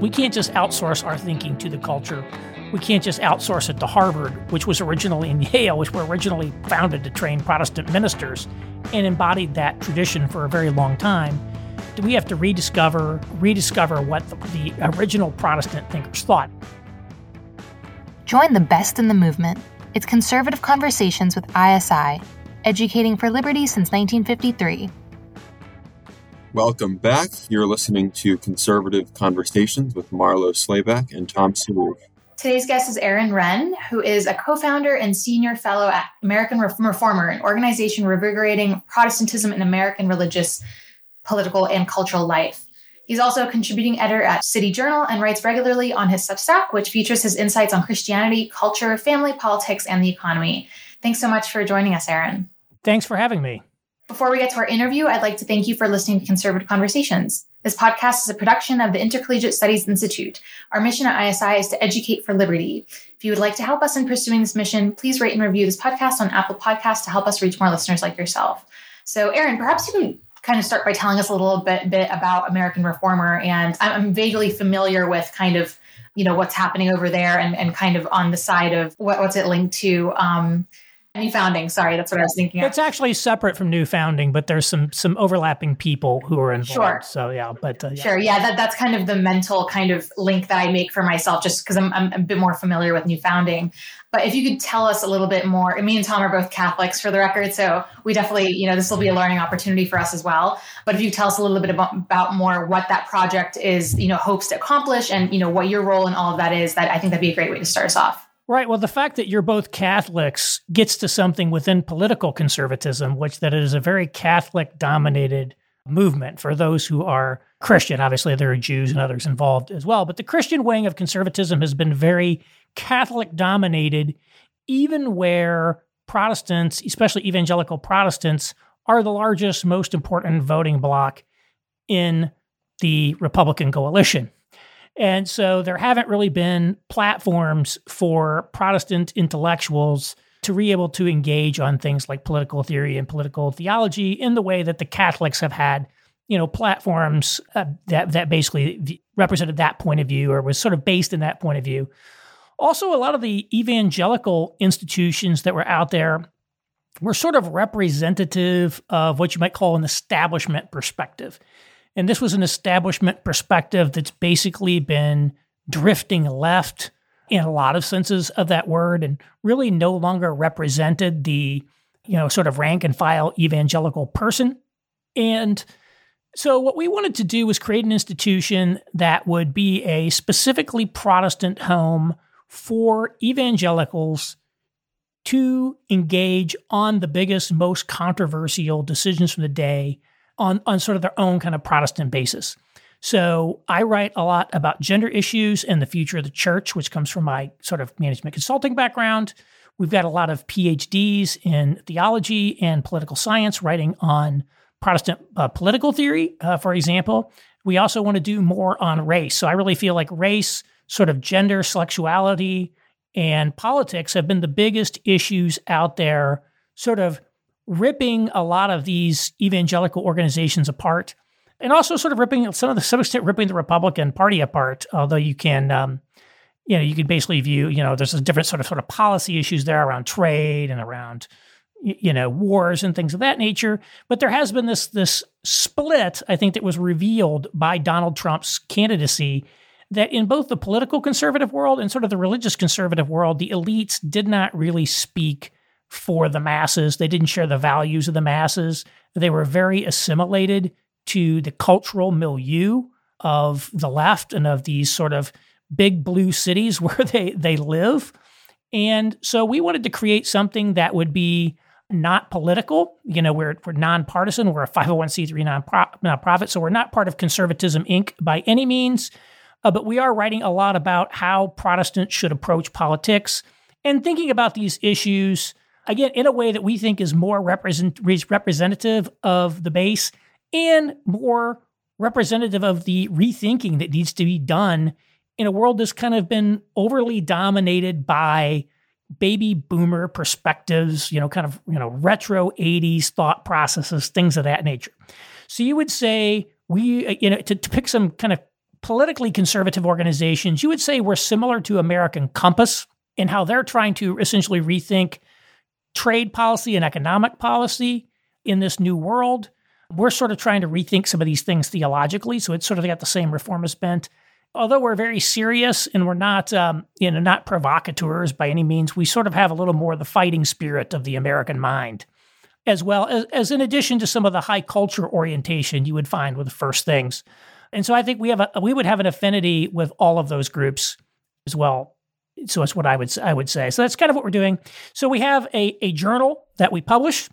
We can't just outsource our thinking to the culture. We can't just outsource it to Harvard, which was originally in Yale, which were originally founded to train Protestant ministers and embodied that tradition for a very long time. Do we have to rediscover, rediscover what the, the original Protestant thinkers thought. Join the best in the movement. It's conservative conversations with ISI, educating for liberty since 1953. Welcome back. You're listening to Conservative Conversations with Marlo Slayback and Tom Saruf. Today's guest is Aaron Renn, who is a co founder and senior fellow at American Reformer, an organization revigorating Protestantism in American religious, political, and cultural life. He's also a contributing editor at City Journal and writes regularly on his Substack, which features his insights on Christianity, culture, family, politics, and the economy. Thanks so much for joining us, Aaron. Thanks for having me. Before we get to our interview, I'd like to thank you for listening to Conservative Conversations. This podcast is a production of the Intercollegiate Studies Institute. Our mission at ISI is to educate for liberty. If you would like to help us in pursuing this mission, please rate and review this podcast on Apple Podcasts to help us reach more listeners like yourself. So, Aaron, perhaps you can kind of start by telling us a little bit, bit about American Reformer. And I'm, vaguely familiar with kind of, you know, what's happening over there and, and kind of on the side of what, what's it linked to. Um, New Founding. Sorry, that's what I was thinking. Of. It's actually separate from New Founding, but there's some some overlapping people who are involved. Sure. So yeah, but uh, yeah. sure, yeah, that, that's kind of the mental kind of link that I make for myself, just because I'm, I'm a bit more familiar with New Founding. But if you could tell us a little bit more, me and Tom are both Catholics for the record, so we definitely, you know, this will be a learning opportunity for us as well. But if you tell us a little bit about, about more what that project is, you know, hopes to accomplish, and you know what your role in all of that is, that I think that'd be a great way to start us off. Right. Well, the fact that you're both Catholics gets to something within political conservatism, which that it is a very Catholic dominated movement for those who are Christian. Obviously, there are Jews and others involved as well, but the Christian wing of conservatism has been very Catholic dominated, even where Protestants, especially evangelical Protestants, are the largest, most important voting bloc in the Republican coalition. And so there haven't really been platforms for Protestant intellectuals to be able to engage on things like political theory and political theology in the way that the Catholics have had, you know, platforms uh, that that basically represented that point of view or was sort of based in that point of view. Also, a lot of the evangelical institutions that were out there were sort of representative of what you might call an establishment perspective. And this was an establishment perspective that's basically been drifting left in a lot of senses of that word and really no longer represented the, you know, sort of rank and file evangelical person. And so what we wanted to do was create an institution that would be a specifically Protestant home for evangelicals to engage on the biggest, most controversial decisions from the day on, on sort of their own kind of Protestant basis. So I write a lot about gender issues and the future of the church, which comes from my sort of management consulting background. We've got a lot of PhDs in theology and political science writing on Protestant uh, political theory, uh, for example. We also want to do more on race. So I really feel like race, sort of gender, sexuality, and politics have been the biggest issues out there, sort of ripping a lot of these evangelical organizations apart and also sort of ripping some of the some extent ripping the Republican Party apart. Although you can, um, you know, you can basically view, you know, there's a different sort of sort of policy issues there around trade and around, you know, wars and things of that nature. But there has been this this split, I think, that was revealed by Donald Trump's candidacy. That in both the political conservative world and sort of the religious conservative world, the elites did not really speak for the masses. They didn't share the values of the masses. They were very assimilated to the cultural milieu of the left and of these sort of big blue cities where they, they live. And so we wanted to create something that would be not political. You know, we're, we're nonpartisan. We're a 501c3 nonprofit. So we're not part of Conservatism Inc. by any means. Uh, but we are writing a lot about how Protestants should approach politics and thinking about these issues again, in a way that we think is more represent, representative of the base and more representative of the rethinking that needs to be done in a world that's kind of been overly dominated by baby boomer perspectives, you know, kind of, you know, retro 80s thought processes, things of that nature. So you would say we, uh, you know, to, to pick some kind of politically conservative organizations, you would say we're similar to American Compass in how they're trying to essentially rethink trade policy and economic policy in this new world. We're sort of trying to rethink some of these things theologically, so it's sort of got the same reformist bent. Although we're very serious and we're not, um, you know, not provocateurs by any means, we sort of have a little more of the fighting spirit of the American mind, as well as, as in addition to some of the high culture orientation you would find with the first things. And so I think we have a we would have an affinity with all of those groups as well. So that's what I would I would say. So that's kind of what we're doing. So we have a, a journal that we publish,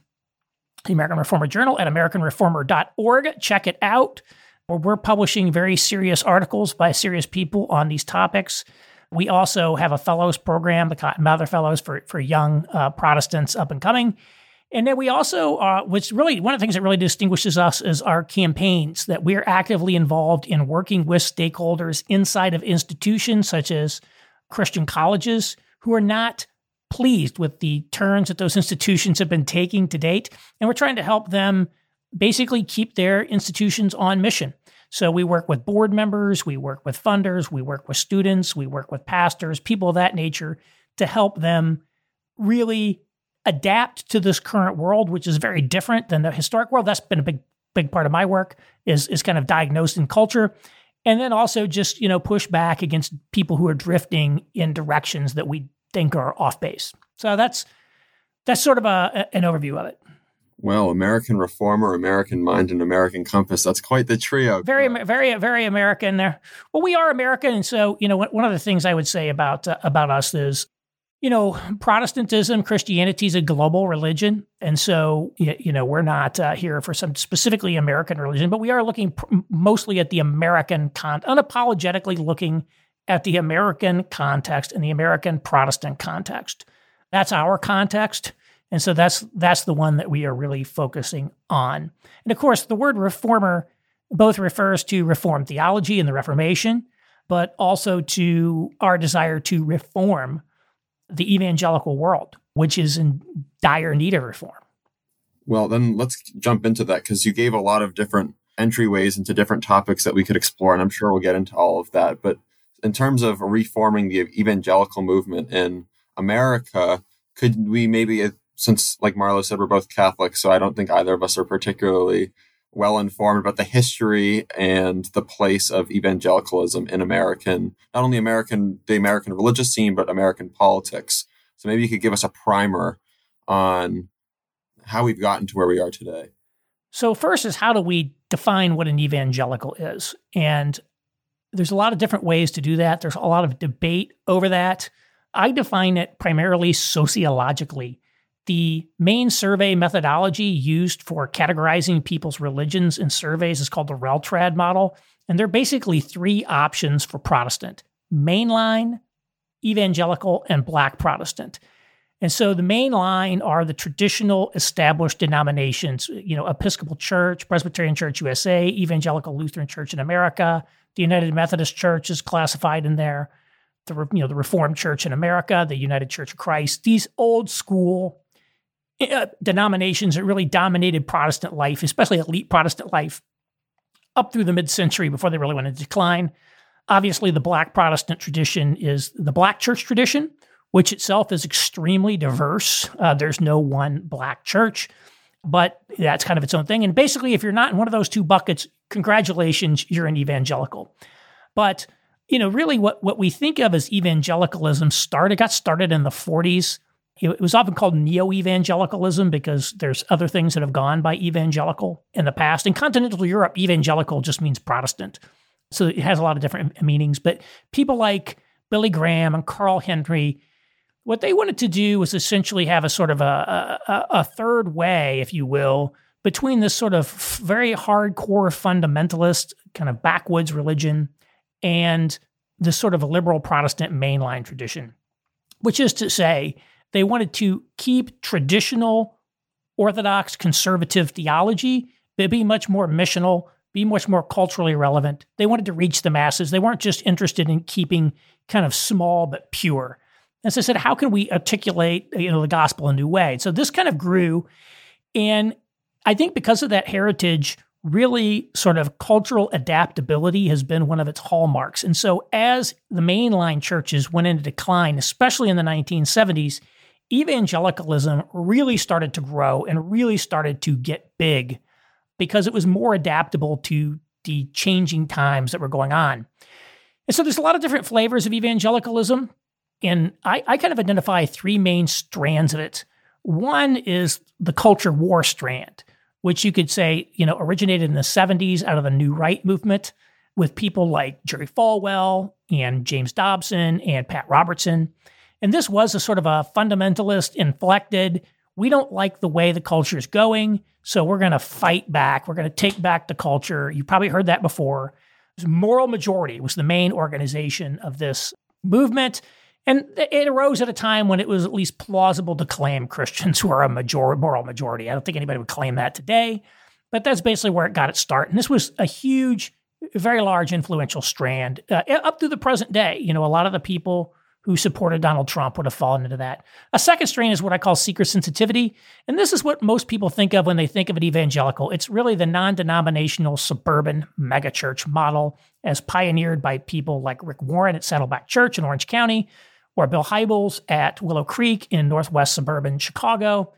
the American Reformer Journal at AmericanReformer.org. Check it out. Where we're publishing very serious articles by serious people on these topics. We also have a fellows program, the Cotton Mather Fellows for, for young uh, Protestants up and coming. And then we also, uh, which really one of the things that really distinguishes us is our campaigns that we're actively involved in working with stakeholders inside of institutions such as Christian colleges who are not pleased with the turns that those institutions have been taking to date. And we're trying to help them basically keep their institutions on mission. So we work with board members, we work with funders, we work with students, we work with pastors, people of that nature to help them really adapt to this current world, which is very different than the historic world. That's been a big, big part of my work is, is kind of diagnosed in culture. And then also just, you know, push back against people who are drifting in directions that we think are off base. So that's that's sort of a, an overview of it. Well, American Reformer, American Mind, and American Compass. That's quite the trio. Very, very, very American there. Well, we are American. And so, you know, one of the things I would say about, uh, about us is you know, Protestantism, Christianity is a global religion. And so, you know, we're not uh, here for some specifically American religion, but we are looking pr- mostly at the American, con- unapologetically looking at the American context and the American Protestant context. That's our context. And so that's that's the one that we are really focusing on. And of course, the word reformer both refers to reform theology and the Reformation, but also to our desire to reform the evangelical world, which is in dire need of reform. Well, then let's jump into that because you gave a lot of different entryways into different topics that we could explore, and I'm sure we'll get into all of that. But in terms of reforming the evangelical movement in America, could we maybe, since like Marlo said, we're both Catholics, so I don't think either of us are particularly well informed about the history and the place of evangelicalism in American, not only American, the American religious scene, but American politics. So maybe you could give us a primer on how we've gotten to where we are today. So, first is how do we define what an evangelical is? And there's a lot of different ways to do that. There's a lot of debate over that. I define it primarily sociologically the main survey methodology used for categorizing people's religions in surveys is called the RELTRAD model. And there are basically three options for Protestant mainline, evangelical, and black Protestant. And so the main line are the traditional established denominations, you know, Episcopal Church, Presbyterian Church USA, Evangelical Lutheran Church in America, the United Methodist Church is classified in there, the you know, the Reformed Church in America, the United Church of Christ, these old school denominations that really dominated Protestant life, especially elite Protestant life, up through the mid century before they really went into decline. Obviously, the Black Protestant tradition is the Black church tradition, which itself is extremely diverse. Uh, there's no one Black church, but that's kind of its own thing. And basically, if you're not in one of those two buckets, congratulations, you're an evangelical. But you know, really, what what we think of as evangelicalism started got started in the 40s it was often called neo evangelicalism because there's other things that have gone by evangelical in the past. In continental Europe, evangelical just means Protestant. So it has a lot of different meanings. But people like Billy Graham and Carl Henry, what they wanted to do was essentially have a sort of a, a, a third way, if you will, between this sort of very hardcore fundamentalist, kind of backwoods religion and this sort of liberal Protestant mainline tradition, which is to say, they wanted to keep traditional Orthodox conservative theology, but be much more missional, be much more culturally relevant. They wanted to reach the masses. They weren't just interested in keeping kind of small but pure. As I said, how can we articulate you know the gospel in a new way? So this kind of grew, and I think because of that heritage, really sort of cultural adaptability has been one of its hallmarks. And so, as the mainline churches went into decline, especially in the 1970s, evangelicalism really started to grow and really started to get big because it was more adaptable to the changing times that were going on. And so, there's a lot of different flavors of evangelicalism. And I, I kind of identify three main strands of it. One is the culture war strand which you could say, you know, originated in the 70s out of the New Right movement with people like Jerry Falwell and James Dobson and Pat Robertson. And this was a sort of a fundamentalist, inflected, we don't like the way the culture is going, so we're going to fight back. We're going to take back the culture. You probably heard that before. Moral Majority was the main organization of this movement. And it arose at a time when it was at least plausible to claim Christians were a major- moral majority. I don't think anybody would claim that today, but that's basically where it got its start. And this was a huge, very large, influential strand uh, up through the present day. You know, a lot of the people who supported Donald Trump would have fallen into that. A second strain is what I call seeker sensitivity. And this is what most people think of when they think of an evangelical. It's really the non denominational suburban megachurch model as pioneered by people like Rick Warren at Saddleback Church in Orange County or Bill Hybels at Willow Creek in northwest suburban Chicago.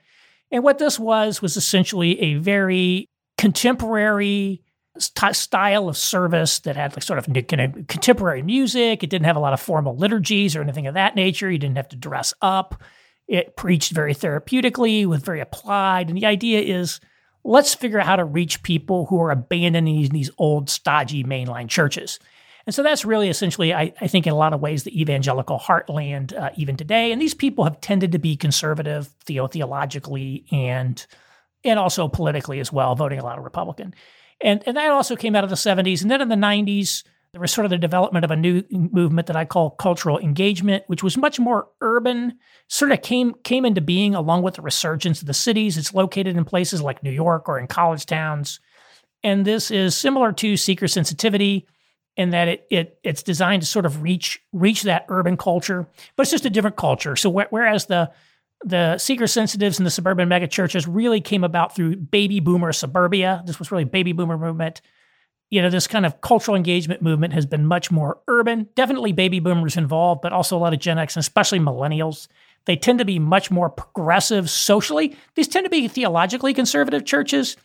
And what this was was essentially a very contemporary st- style of service that had like sort of contemporary music. It didn't have a lot of formal liturgies or anything of that nature. You didn't have to dress up. It preached very therapeutically, with very applied. And the idea is let's figure out how to reach people who are abandoning these old, stodgy mainline churches. And so that's really essentially, I, I think, in a lot of ways, the evangelical heartland uh, even today. And these people have tended to be conservative theo- theologically and and also politically as well, voting a lot of Republican. And, and that also came out of the 70s. And then in the 90s, there was sort of the development of a new movement that I call cultural engagement, which was much more urban, sort of came came into being along with the resurgence of the cities. It's located in places like New York or in college towns. And this is similar to seeker sensitivity in that it, it it's designed to sort of reach reach that urban culture, but it's just a different culture. So wh- whereas the the seeker sensitives and the suburban megachurches really came about through baby boomer suburbia. This was really baby boomer movement. You know, this kind of cultural engagement movement has been much more urban. Definitely baby boomers involved, but also a lot of Gen X and especially millennials. They tend to be much more progressive socially. These tend to be theologically conservative churches,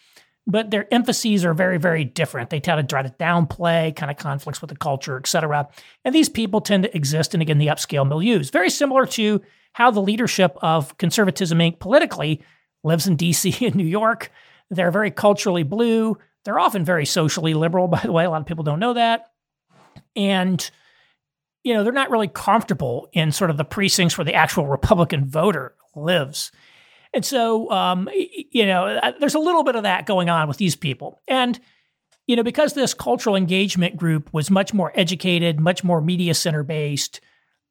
but their emphases are very, very different. They tend to try to downplay kind of conflicts with the culture, et cetera. And these people tend to exist in, again, the upscale milieux. Very similar to how the leadership of Conservatism Inc. politically lives in DC and New York. They're very culturally blue. They're often very socially liberal, by the way. A lot of people don't know that. And, you know, they're not really comfortable in sort of the precincts where the actual Republican voter lives. And so, um, you know, uh, there's a little bit of that going on with these people. And, you know, because this cultural engagement group was much more educated, much more media center based,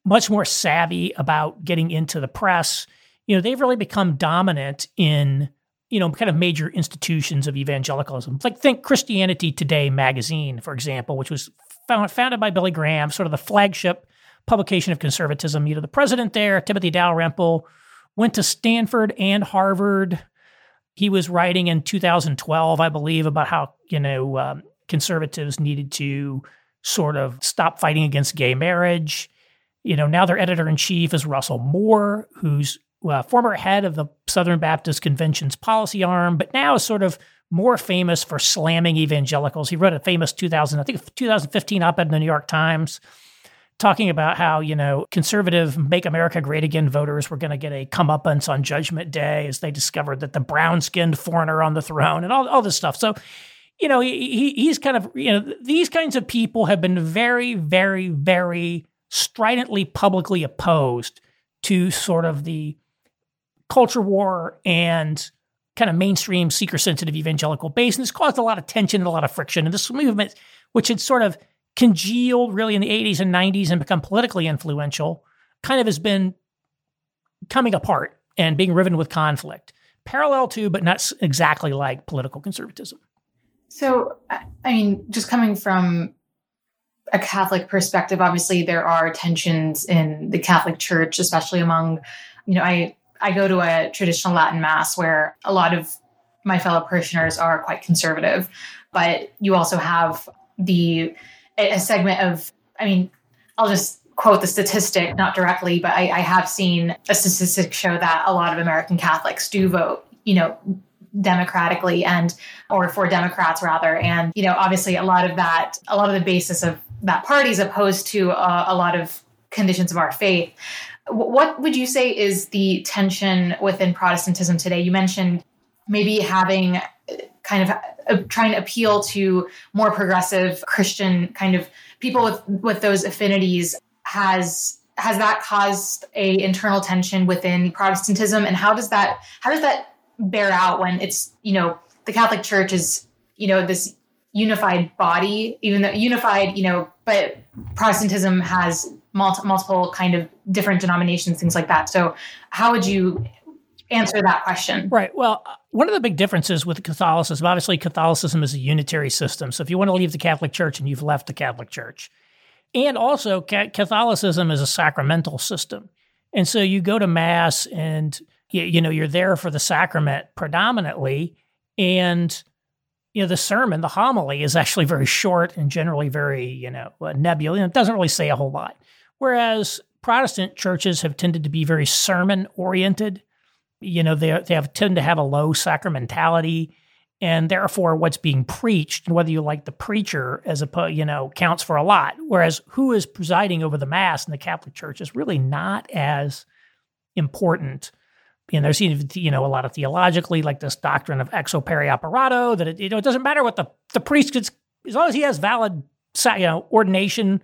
much more savvy about getting into the press, you know, they've really become dominant in, you know, kind of major institutions of evangelicalism. Like think Christianity Today magazine, for example, which was found, founded by Billy Graham, sort of the flagship publication of conservatism. You know, the president there, Timothy Dalrymple, went to Stanford and Harvard. He was writing in 2012, I believe, about how, you know, um, conservatives needed to sort of stop fighting against gay marriage. You know, now their editor in chief is Russell Moore, who's uh, former head of the Southern Baptist Convention's policy arm, but now is sort of more famous for slamming evangelicals. He wrote a famous 2000, I think 2015 op-ed in the New York Times talking about how, you know, conservative Make America Great Again voters were going to get a comeuppance on Judgment Day as they discovered that the brown skinned foreigner on the throne and all, all this stuff. So, you know, he, he's kind of, you know, these kinds of people have been very, very, very stridently publicly opposed to sort of the culture war and kind of mainstream seeker sensitive evangelical base. And this caused a lot of tension and a lot of friction. And this movement, which had sort of congealed really in the 80s and 90s and become politically influential, kind of has been coming apart and being riven with conflict. Parallel to, but not exactly like political conservatism. So, I mean, just coming from a Catholic perspective, obviously there are tensions in the Catholic Church, especially among, you know, I I go to a traditional Latin mass where a lot of my fellow parishioners are quite conservative, but you also have the a segment of, I mean, I'll just quote the statistic, not directly, but I, I have seen a statistic show that a lot of American Catholics do vote, you know, democratically and or for democrats rather. And you know obviously a lot of that a lot of the basis of that party is opposed to uh, a lot of conditions of our faith. What would you say is the tension within protestantism today? You mentioned maybe having kind of uh, trying to appeal to more progressive christian kind of people with with those affinities has has that caused a internal tension within protestantism and how does that how does that bear out when it's you know the Catholic Church is you know this unified body, even though unified, you know, but Protestantism has multi- multiple kind of different denominations, things like that. So, how would you answer that question? Right. Well, one of the big differences with Catholicism, obviously, Catholicism is a unitary system. So, if you want to leave the Catholic Church and you've left the Catholic Church, and also Catholicism is a sacramental system. And so you go to Mass and you, you know you're there for the sacrament predominantly. And you know the sermon the homily is actually very short and generally very you know uh, nebulous. It doesn't really say a whole lot. Whereas protestant churches have tended to be very sermon oriented you know they, they have tend to have a low sacramentality and therefore what's being preached and whether you like the preacher as a you know counts for a lot. Whereas who is presiding over the mass in the catholic church is really not as important. And there's even, you know a lot of theologically like this doctrine of ex opere operato that it, you know it doesn't matter what the the priest gets as long as he has valid you know ordination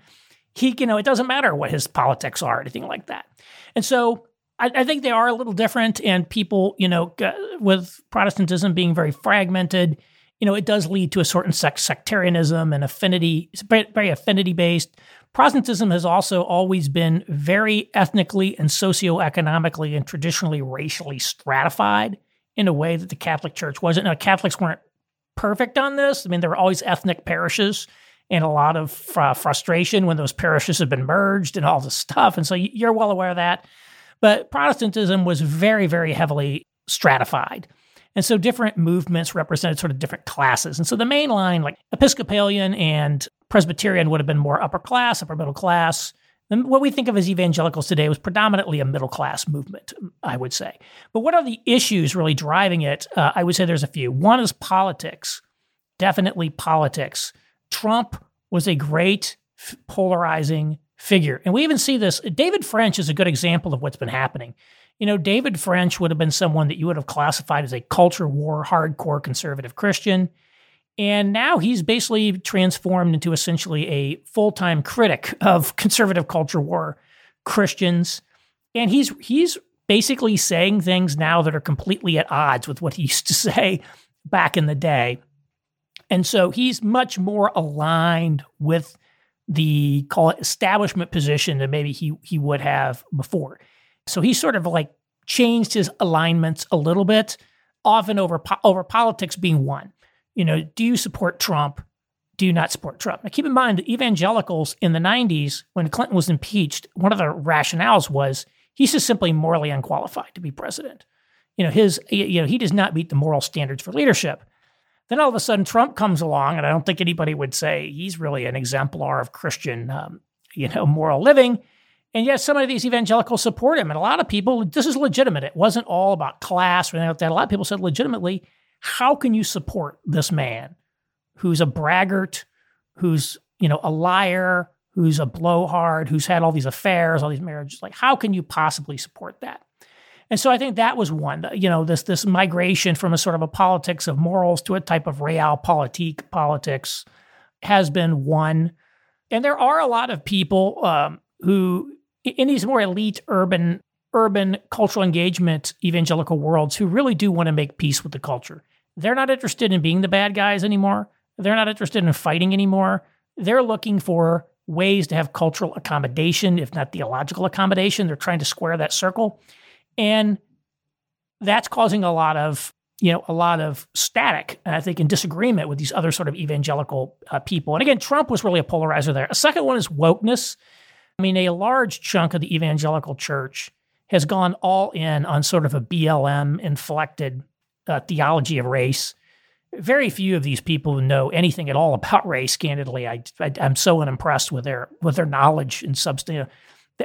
he you know it doesn't matter what his politics are or anything like that. And so I, I think they are a little different and people you know with protestantism being very fragmented you know it does lead to a certain sectarianism and affinity very, affinity based Protestantism has also always been very ethnically and socioeconomically and traditionally racially stratified in a way that the Catholic Church wasn't. Now, Catholics weren't perfect on this. I mean, there were always ethnic parishes and a lot of frustration when those parishes have been merged and all this stuff. And so you're well aware of that. But Protestantism was very, very heavily stratified. And so different movements represented sort of different classes. And so the main line, like Episcopalian and Presbyterian would have been more upper class, upper middle class. And what we think of as evangelicals today was predominantly a middle class movement, I would say. But what are the issues really driving it? Uh, I would say there's a few. One is politics, definitely politics. Trump was a great polarizing figure. And we even see this. David French is a good example of what's been happening. You know, David French would have been someone that you would have classified as a culture war, hardcore conservative Christian. And now he's basically transformed into essentially a full time critic of conservative culture war Christians. And he's he's basically saying things now that are completely at odds with what he used to say back in the day. And so he's much more aligned with the call it establishment position that maybe he he would have before. So he sort of like changed his alignments a little bit, often over over politics being one you know, do you support Trump? Do you not support Trump? Now, keep in mind that evangelicals in the 90s, when Clinton was impeached, one of the rationales was he's just simply morally unqualified to be president. You know, his, you know, he does not meet the moral standards for leadership. Then all of a sudden, Trump comes along, and I don't think anybody would say he's really an exemplar of Christian, um, you know, moral living. And yet, some of these evangelicals support him, and a lot of people. This is legitimate. It wasn't all about class or anything like that. A lot of people said legitimately how can you support this man who's a braggart, who's, you know, a liar, who's a blowhard, who's had all these affairs, all these marriages? Like, how can you possibly support that? And so I think that was one, you know, this this migration from a sort of a politics of morals to a type of realpolitik politics has been one. And there are a lot of people um, who, in these more elite urban urban cultural engagement evangelical worlds who really do want to make peace with the culture. They're not interested in being the bad guys anymore. They're not interested in fighting anymore. They're looking for ways to have cultural accommodation, if not theological accommodation. They're trying to square that circle. And that's causing a lot of you know a lot of static i think in disagreement with these other sort of evangelical uh, people and again trump was really a polarizer there a second one is wokeness i mean a large chunk of the evangelical church has gone all in on sort of a BLM inflected uh, theology of race. Very few of these people know anything at all about race. Candidly, I, I am so unimpressed with their with their knowledge and substance.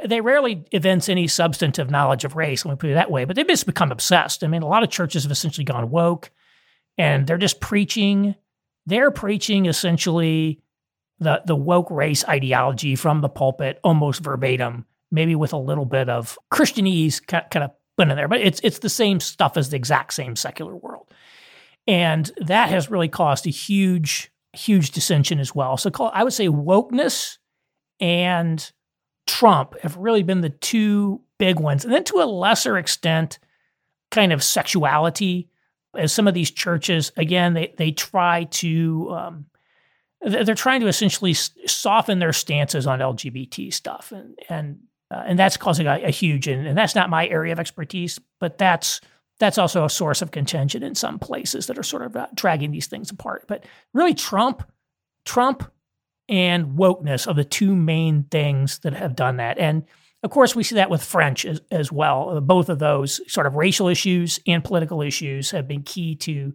They rarely evince any substantive knowledge of race. Let me put it that way. But they've just become obsessed. I mean, a lot of churches have essentially gone woke, and they're just preaching. They're preaching essentially the the woke race ideology from the pulpit, almost verbatim, maybe with a little bit of Christianese kind of put in there, but it's it's the same stuff as the exact same secular world, and that has really caused a huge huge dissension as well. So call, I would say wokeness and Trump have really been the two big ones, and then to a lesser extent, kind of sexuality. As some of these churches, again, they they try to um, they're trying to essentially soften their stances on LGBT stuff, and and uh, and that's causing a, a huge and, and, that's not my area of expertise, but that's that's also a source of contention in some places that are sort of uh, dragging these things apart. But really, Trump, Trump, and wokeness are the two main things that have done that, and of course, we see that with French as, as well. Uh, both of those sort of racial issues and political issues have been key to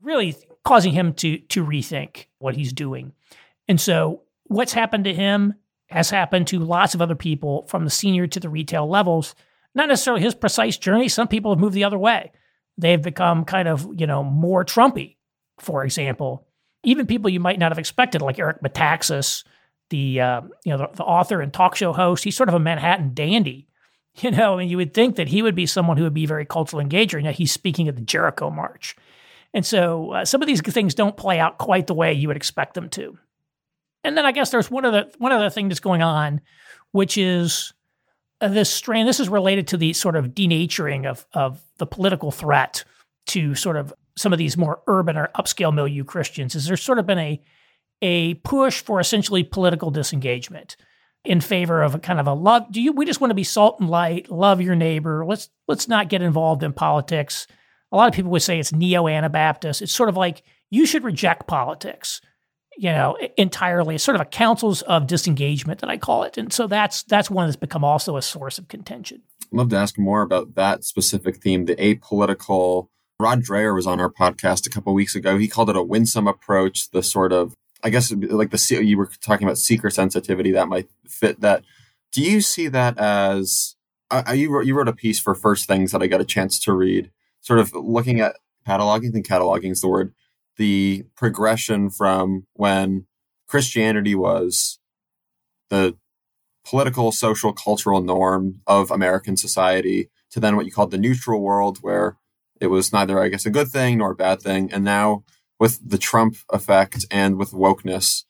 really causing him to to rethink what he's doing. And so what's happened to him has happened to lots of other people from the senior to the retail levels. Not necessarily his precise journey. Some people have moved the other way. They've become kind of, you know, more Trumpy, for example. Even people you might not have expected, like Eric Metaxas, the uh, you know the, the, author and talk show host. He's sort of a Manhattan dandy, you know. And you would think that he would be someone who would be very cultural engager. And yet he's speaking at the Jericho March. And so uh, some of these things don't play out quite the way you would expect them to. And then I guess there's one other one other thing that's going on, which is uh, this strain. This is related to the sort of denaturing of of the political threat to sort of some of these more urban or upscale milieu Christians. Is there's sort of been a a push for essentially political disengagement in favor of a kind of a love. Do you? We just want to be salt and light, love your neighbor. Let's let's not get involved in politics a lot of people would say it's neo Anabaptist. It's sort of like you should reject politics, you know, entirely. It's sort of a counsels of disengagement that I call it, and so that's that's one that's become also a source of contention. I'd love to ask more about that specific theme, the apolitical. Rod Dreher was on our podcast a couple weeks ago. He called it a winsome approach, the sort of I guess like the you were talking about seeker sensitivity that might fit that. Do you see that as uh, you wrote, you wrote a piece for First Things that I got a chance to read sort of looking at cataloging, I think cataloging is the word, the progression from when Christianity was the political, social, cultural norm of American society to then what you called the neutral world, where it was neither, I guess, a good thing nor a bad thing. And now with the Trump effect and with wokeness,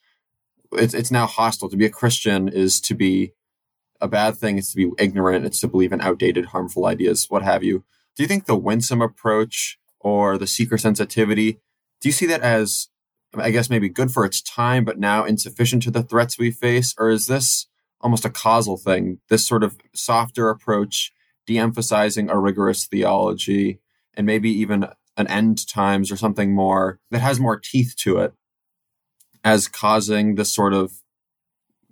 it's, it's now hostile. To be a Christian is to be a bad thing. It's to be ignorant. It's to believe in outdated, harmful ideas, what have you. Do you think the winsome approach or the seeker sensitivity, do you see that as, I guess, maybe good for its time, but now insufficient to the threats we face? Or is this almost a causal thing? This sort of softer approach, de emphasizing a rigorous theology, and maybe even an end times or something more that has more teeth to it as causing this sort of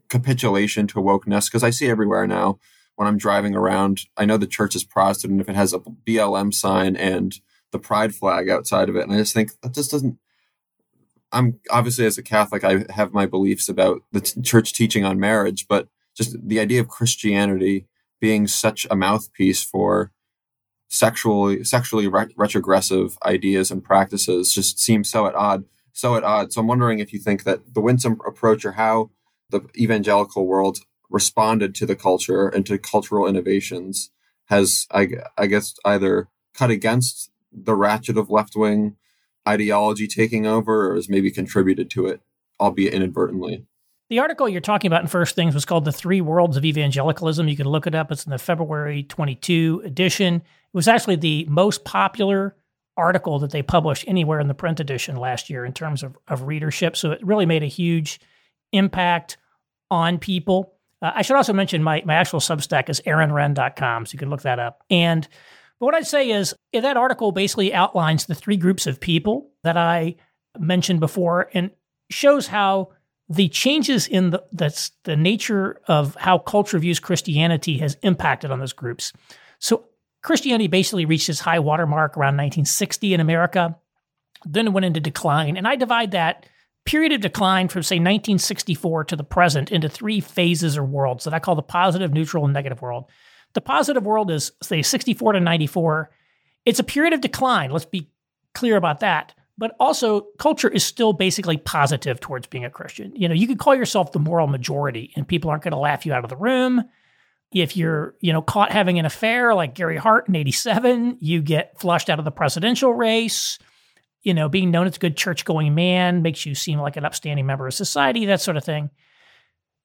capitulation to wokeness? Because I see everywhere now when I'm driving around. I know the church is Protestant, and if it has a BLM sign and the pride flag outside of it, and I just think that just doesn't. I'm obviously as a Catholic, I have my beliefs about the t- church teaching on marriage, but just the idea of Christianity being such a mouthpiece for sexually sexually re- retrogressive ideas and practices just seems so at odd so at odds. So I'm wondering if you think that the winsome approach or how the evangelical world responded to the culture and to cultural innovations has, I, I guess, either cut against the ratchet of left wing ideology taking over or has maybe contributed to it, albeit inadvertently. The article you're talking about in First Things was called The Three Worlds of Evangelicalism. You can look it up. It's in the February 22 edition. It was actually the most popular article that they published anywhere in the print edition last year in terms of, of readership. So it really made a huge impact on people. Uh, I should also mention my, my actual Substack is aaronrenn.com, so you can look that up. And but what I'd say is that article basically outlines the three groups of people that I mentioned before and shows how the changes in the, the, the nature of how culture views Christianity has impacted on those groups. So Christianity basically reached its high watermark around 1960 in America, then it went into decline. And I divide that period of decline from, say, 1964 to the present into three phases or worlds that I call the positive, neutral, and negative world. The positive world is, say, 64 to 94. It's a period of decline. Let's be clear about that. But also, culture is still basically positive towards being a Christian. You know, you could call yourself the moral majority, and people aren't going to laugh you out of the room. If you're, you know, caught having an affair like Gary Hart in 87, you get flushed out of the presidential race you know, being known as a good church going man makes you seem like an upstanding member of society, that sort of thing.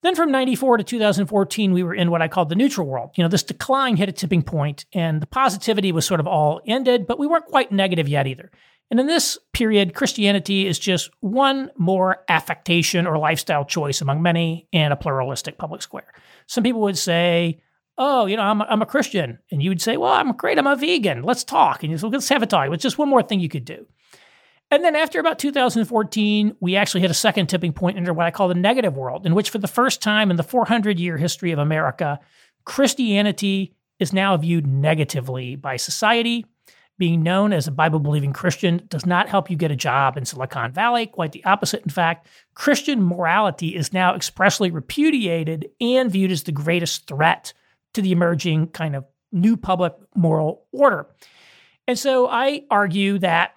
Then from 94 to 2014, we were in what I called the neutral world. You know, this decline hit a tipping point and the positivity was sort of all ended, but we weren't quite negative yet either. And in this period, Christianity is just one more affectation or lifestyle choice among many in a pluralistic public square. Some people would say, Oh, you know, I'm a, I'm a Christian. And you would say, Well, I'm great. I'm a vegan. Let's talk. And you say, Let's have a talk. It's just one more thing you could do. And then after about 2014, we actually hit a second tipping point into what I call the negative world, in which for the first time in the 400 year history of America, Christianity is now viewed negatively by society. Being known as a Bible believing Christian does not help you get a job in Silicon Valley. Quite the opposite, in fact. Christian morality is now expressly repudiated and viewed as the greatest threat to the emerging kind of new public moral order. And so I argue that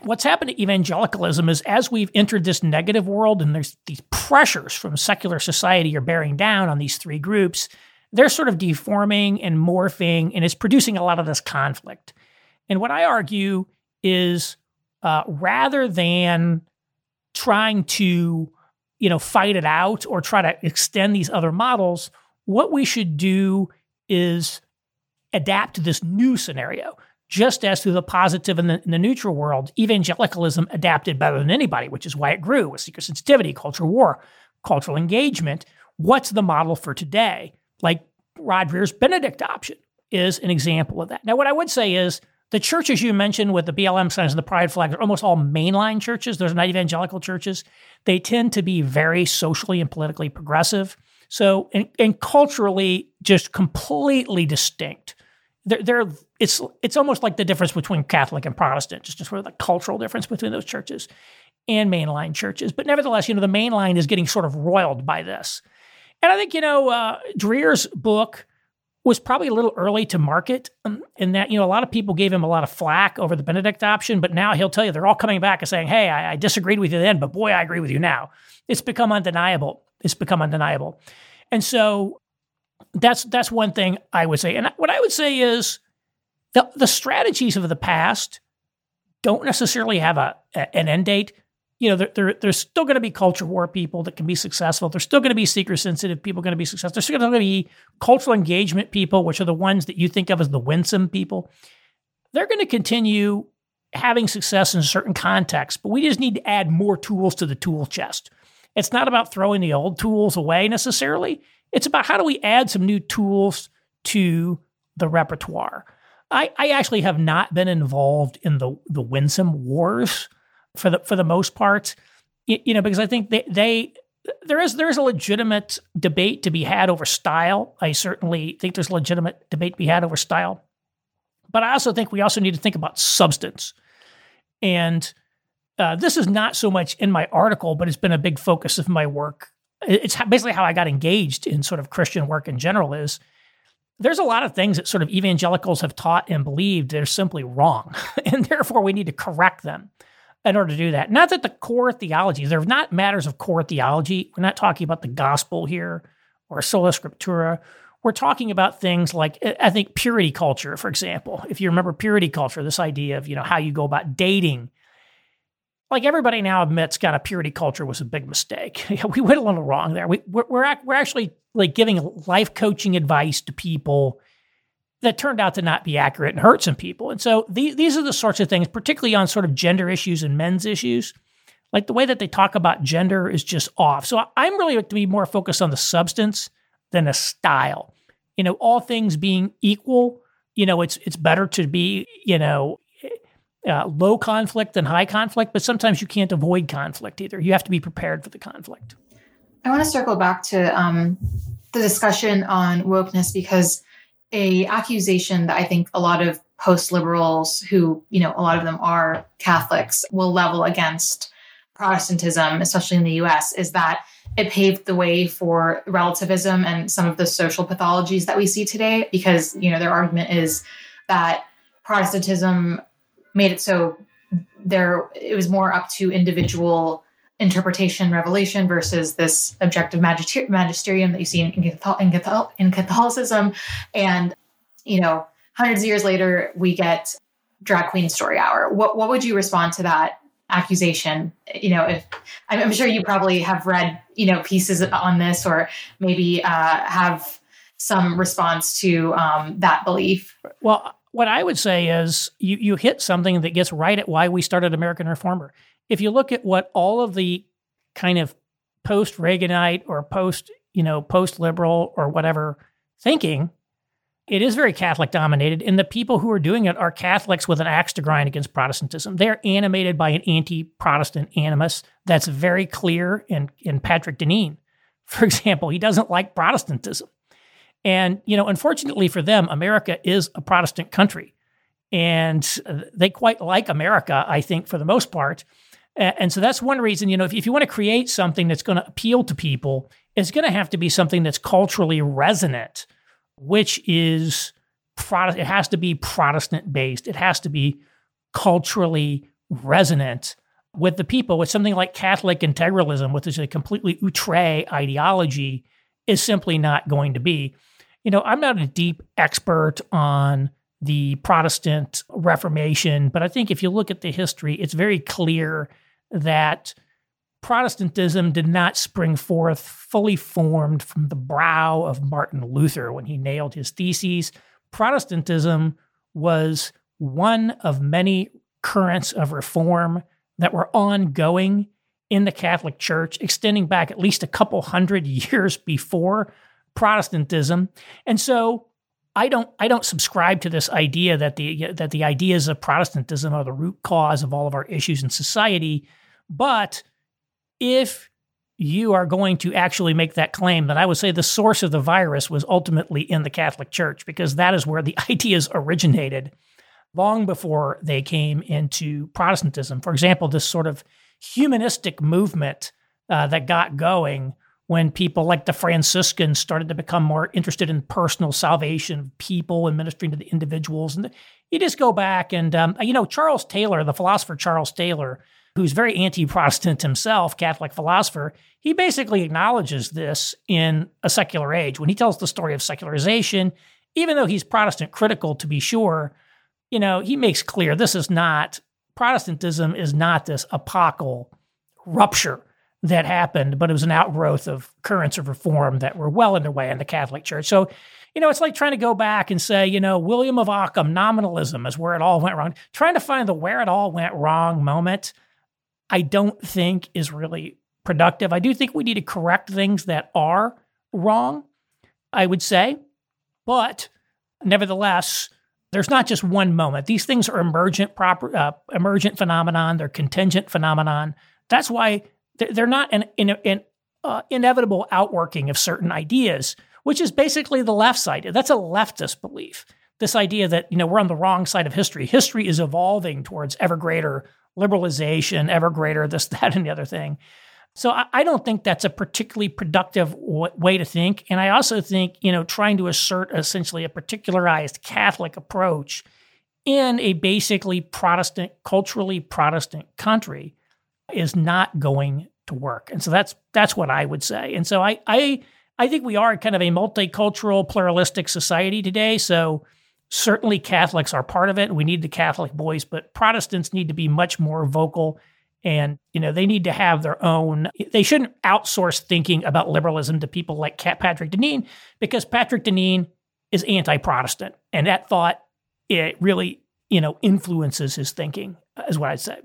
what's happened to evangelicalism is as we've entered this negative world and there's these pressures from secular society are bearing down on these three groups, they're sort of deforming and morphing and it's producing a lot of this conflict. And what I argue is uh, rather than trying to you know fight it out or try to extend these other models, what we should do is adapt to this new scenario just as through the positive and the, the, neutral world, evangelicalism adapted better than anybody, which is why it grew with seeker sensitivity, culture war, cultural engagement. What's the model for today? Like Rod Dreher's Benedict option is an example of that. Now, what I would say is the churches you mentioned with the BLM signs and the pride flag are almost all mainline churches. Those are not evangelical churches. They tend to be very socially and politically progressive. So, and, and culturally, just completely distinct they're, they're it's it's almost like the difference between Catholic and Protestant, just sort of the cultural difference between those churches and mainline churches. But nevertheless, you know, the mainline is getting sort of roiled by this. And I think, you know, uh, Dreher's book was probably a little early to market um, in that, you know, a lot of people gave him a lot of flack over the Benedict option, but now he'll tell you they're all coming back and saying, hey, I, I disagreed with you then, but boy, I agree with you now. It's become undeniable. It's become undeniable. And so that's that's one thing I would say. And what I would say is the the strategies of the past don't necessarily have a, a an end date. You know, there, there, there's still going to be culture war people that can be successful. There's still going to be seeker sensitive people going to be successful. There's still going to be cultural engagement people, which are the ones that you think of as the winsome people. They're going to continue having success in certain contexts, but we just need to add more tools to the tool chest. It's not about throwing the old tools away necessarily. It's about how do we add some new tools to the repertoire. I, I actually have not been involved in the the winsome wars for the for the most part, you know, because I think they they there is there is a legitimate debate to be had over style. I certainly think there's a legitimate debate to be had over style, but I also think we also need to think about substance. And uh, this is not so much in my article, but it's been a big focus of my work it's basically how I got engaged in sort of Christian work in general is there's a lot of things that sort of evangelicals have taught and believed they're simply wrong. and therefore we need to correct them in order to do that. Not that the core theology, they're not matters of core theology. We're not talking about the gospel here or sola scriptura. We're talking about things like I think purity culture, for example. If you remember purity culture, this idea of, you know, how you go about dating like everybody now admits, kind of purity culture was a big mistake. we went a little wrong there. We, we're, we're, actually like giving life coaching advice to people that turned out to not be accurate and hurt some people. And so these, these are the sorts of things, particularly on sort of gender issues and men's issues. Like the way that they talk about gender is just off. So I'm really to be more focused on the substance than the style. You know, all things being equal, you know, it's it's better to be, you know, uh, low conflict than high conflict, but sometimes you can't avoid conflict either. You have to be prepared for the conflict. I want to circle back to um, the discussion on wokeness because a accusation that I think a lot of post liberals who, you know, a lot of them are Catholics will level against Protestantism, especially in the US, is that it paved the way for relativism and some of the social pathologies that we see today because, you know, their argument is that Protestantism made it so there it was more up to individual interpretation revelation versus this objective magister- magisterium that you see in, in, in, Catholicism. And you know hundreds of years later we get drag queen story hour. What what would you respond to that accusation? You know if i'm, I'm sure you probably have read you know pieces on this or maybe uh, have some response to um, that belief. Well what I would say is you, you hit something that gets right at why we started American Reformer. If you look at what all of the kind of post Reaganite or post, you know, post liberal or whatever thinking, it is very Catholic dominated. And the people who are doing it are Catholics with an axe to grind against Protestantism. They're animated by an anti Protestant animus that's very clear in, in Patrick Deneen. For example, he doesn't like Protestantism. And, you know, unfortunately for them, America is a Protestant country. And they quite like America, I think, for the most part. And so that's one reason, you know, if, if you want to create something that's going to appeal to people, it's going to have to be something that's culturally resonant, which is Protestant. It has to be Protestant based. It has to be culturally resonant with the people. With something like Catholic integralism, which is a completely outre ideology, is simply not going to be you know, I'm not a deep expert on the Protestant Reformation, but I think if you look at the history, it's very clear that Protestantism did not spring forth fully formed from the brow of Martin Luther when he nailed his theses. Protestantism was one of many currents of reform that were ongoing in the Catholic Church, extending back at least a couple hundred years before Protestantism. And so I don't I don't subscribe to this idea that the that the ideas of Protestantism are the root cause of all of our issues in society. But if you are going to actually make that claim, then I would say the source of the virus was ultimately in the Catholic Church because that is where the ideas originated long before they came into Protestantism. For example, this sort of humanistic movement uh, that got going when people like the Franciscans started to become more interested in personal salvation of people and ministering to the individuals. And you just go back and, um, you know, Charles Taylor, the philosopher Charles Taylor, who's very anti Protestant himself, Catholic philosopher, he basically acknowledges this in A Secular Age. When he tells the story of secularization, even though he's Protestant critical to be sure, you know, he makes clear this is not, Protestantism is not this apocal rupture that happened, but it was an outgrowth of currents of reform that were well underway in the Catholic Church. So, you know, it's like trying to go back and say, you know, William of Ockham, nominalism is where it all went wrong. Trying to find the where it all went wrong moment, I don't think is really productive. I do think we need to correct things that are wrong, I would say. But nevertheless, there's not just one moment. These things are emergent proper uh, emergent phenomenon, they're contingent phenomenon. That's why they're not an, an, an uh, inevitable outworking of certain ideas, which is basically the left side. That's a leftist belief. This idea that you know we're on the wrong side of history. History is evolving towards ever greater liberalization, ever greater this, that, and the other thing. So I, I don't think that's a particularly productive w- way to think. And I also think you know trying to assert essentially a particularized Catholic approach in a basically Protestant, culturally Protestant country is not going to work. And so that's that's what I would say. And so I I I think we are kind of a multicultural, pluralistic society today. So certainly Catholics are part of it. We need the Catholic voice, but Protestants need to be much more vocal and you know they need to have their own they shouldn't outsource thinking about liberalism to people like patrick deneen because patrick deneen is anti-protestant and that thought it really you know influences his thinking uh, is what i'd say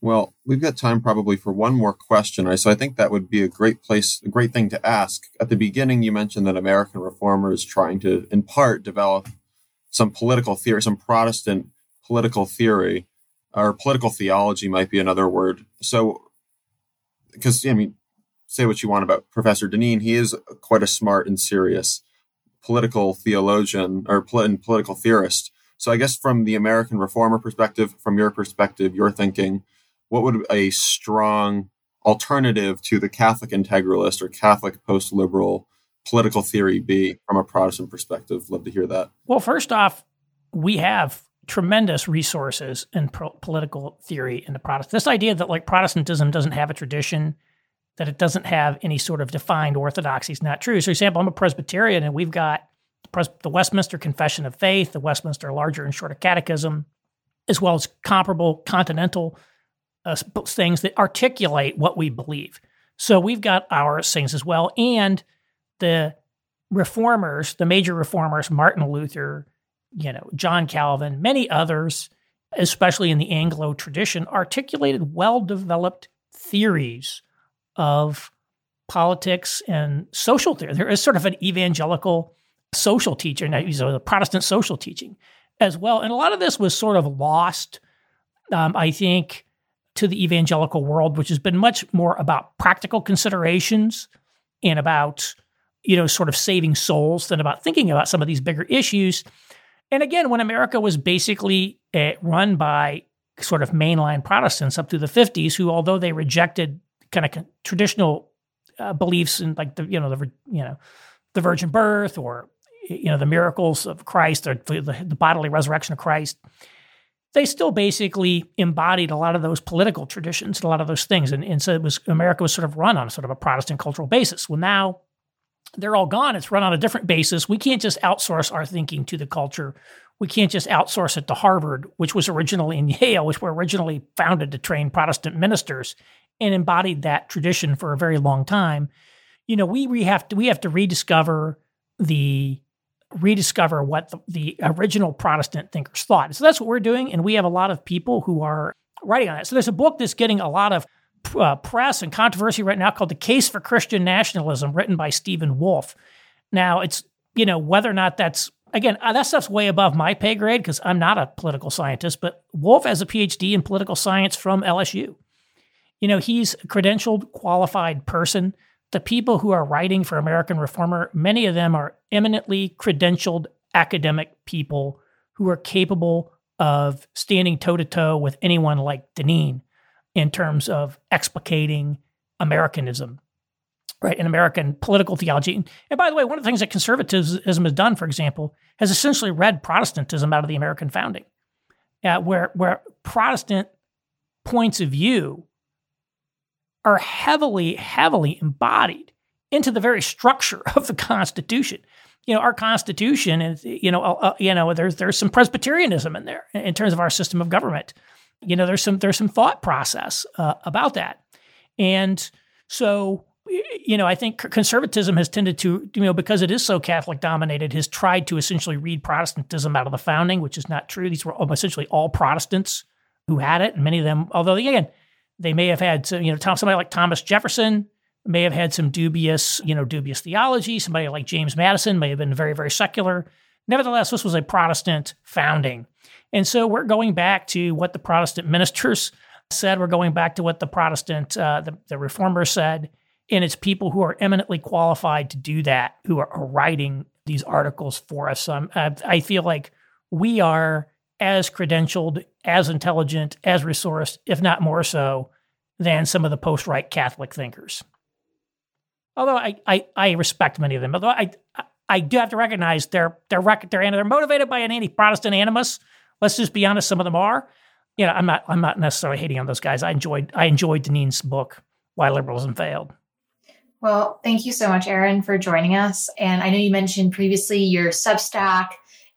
well, we've got time probably for one more question. right? So I think that would be a great place, a great thing to ask. At the beginning, you mentioned that American Reformer is trying to, in part, develop some political theory, some Protestant political theory, or political theology might be another word. So, because, I mean, say what you want about Professor Deneen, he is quite a smart and serious political theologian or political theorist. So I guess from the American reformer perspective, from your perspective, your thinking, what would a strong alternative to the Catholic integralist or Catholic post liberal political theory be from a Protestant perspective? Love to hear that. Well, first off, we have tremendous resources in pro- political theory in the Protestant. This idea that like Protestantism doesn't have a tradition, that it doesn't have any sort of defined orthodoxy is not true. So, for example, I'm a Presbyterian, and we've got the Westminster Confession of Faith, the Westminster Larger and Shorter Catechism, as well as comparable continental uh, things that articulate what we believe. So we've got our things as well, and the reformers, the major reformers, Martin Luther, you know, John Calvin, many others, especially in the Anglo tradition, articulated well-developed theories of politics and social theory. There is sort of an evangelical social teaching, so the Protestant social teaching as well. And a lot of this was sort of lost, um, I think, to the evangelical world, which has been much more about practical considerations and about, you know, sort of saving souls than about thinking about some of these bigger issues. And again, when America was basically uh, run by sort of mainline Protestants up through the 50s, who, although they rejected kind of traditional uh, beliefs in like the, you know, the, you know, the virgin birth or you know the miracles of Christ or the, the bodily resurrection of Christ, they still basically embodied a lot of those political traditions, and a lot of those things, and, and so it was America was sort of run on sort of a Protestant cultural basis. Well, now they're all gone. It's run on a different basis. We can't just outsource our thinking to the culture. We can't just outsource it to Harvard, which was originally in Yale, which were originally founded to train Protestant ministers and embodied that tradition for a very long time. You know, we, we have to we have to rediscover the rediscover what the, the original Protestant thinkers thought. So that's what we're doing. And we have a lot of people who are writing on that. So there's a book that's getting a lot of uh, press and controversy right now called The Case for Christian Nationalism, written by Stephen Wolfe. Now, it's, you know, whether or not that's, again, uh, that stuff's way above my pay grade because I'm not a political scientist, but Wolfe has a PhD in political science from LSU. You know, he's a credentialed, qualified person the people who are writing for American Reformer, many of them are eminently credentialed academic people who are capable of standing toe to toe with anyone like Deneen in terms of explicating Americanism, right? And American political theology. And by the way, one of the things that conservatism has done, for example, has essentially read Protestantism out of the American founding, uh, where, where Protestant points of view are heavily, heavily embodied into the very structure of the Constitution. You know, our Constitution is, you know, uh, uh, you know, there's there's some Presbyterianism in there in terms of our system of government. You know, there's some there's some thought process uh, about that, and so you know, I think conservatism has tended to, you know, because it is so Catholic dominated, has tried to essentially read Protestantism out of the founding, which is not true. These were essentially all Protestants who had it, and many of them, although again, they may have had some, you know, somebody like Thomas Jefferson may have had some dubious, you know, dubious theology. Somebody like James Madison may have been very, very secular. Nevertheless, this was a Protestant founding. And so we're going back to what the Protestant ministers said. We're going back to what the Protestant, uh, the, the reformers said. And it's people who are eminently qualified to do that who are, are writing these articles for us. Um, I, I feel like we are as credentialed, as intelligent, as resourced, if not more so, than some of the post right Catholic thinkers. Although I, I, I, respect many of them, although I, I do have to recognize they're they're they're, they're motivated by an anti-Protestant animus. Let's just be honest, some of them are. You know, I'm not I'm not necessarily hating on those guys. I enjoyed I enjoyed Deneen's book, Why Liberalism Failed. Well, thank you so much, Aaron, for joining us. And I know you mentioned previously your Substack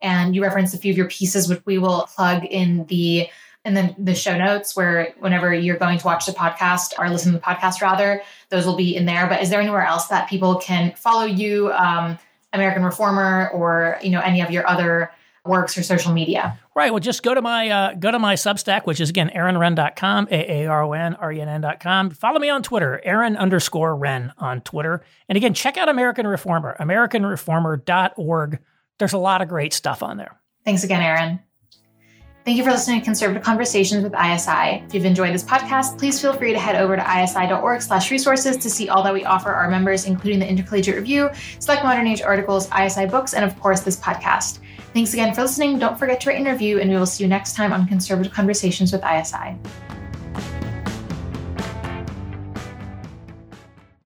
and you referenced a few of your pieces, which we will plug in the in the, show notes where whenever you're going to watch the podcast or listen to the podcast rather those will be in there. But is there anywhere else that people can follow you um, american reformer or you know any of your other works or social media? Right. Well just go to my uh, go to my substack which is again aaronrenn.com a-a-r-o-n-r-e-n-n.com follow me on twitter aaron underscore Renn on twitter. And again check out american reformer americanreformer.org there's a lot of great stuff on there. Thanks again, Aaron. Thank you for listening to Conservative Conversations with ISI. If you've enjoyed this podcast, please feel free to head over to isi.org slash resources to see all that we offer our members, including the Intercollegiate Review, select modern age articles, ISI books, and of course, this podcast. Thanks again for listening. Don't forget to rate and review, and we will see you next time on Conservative Conversations with ISI.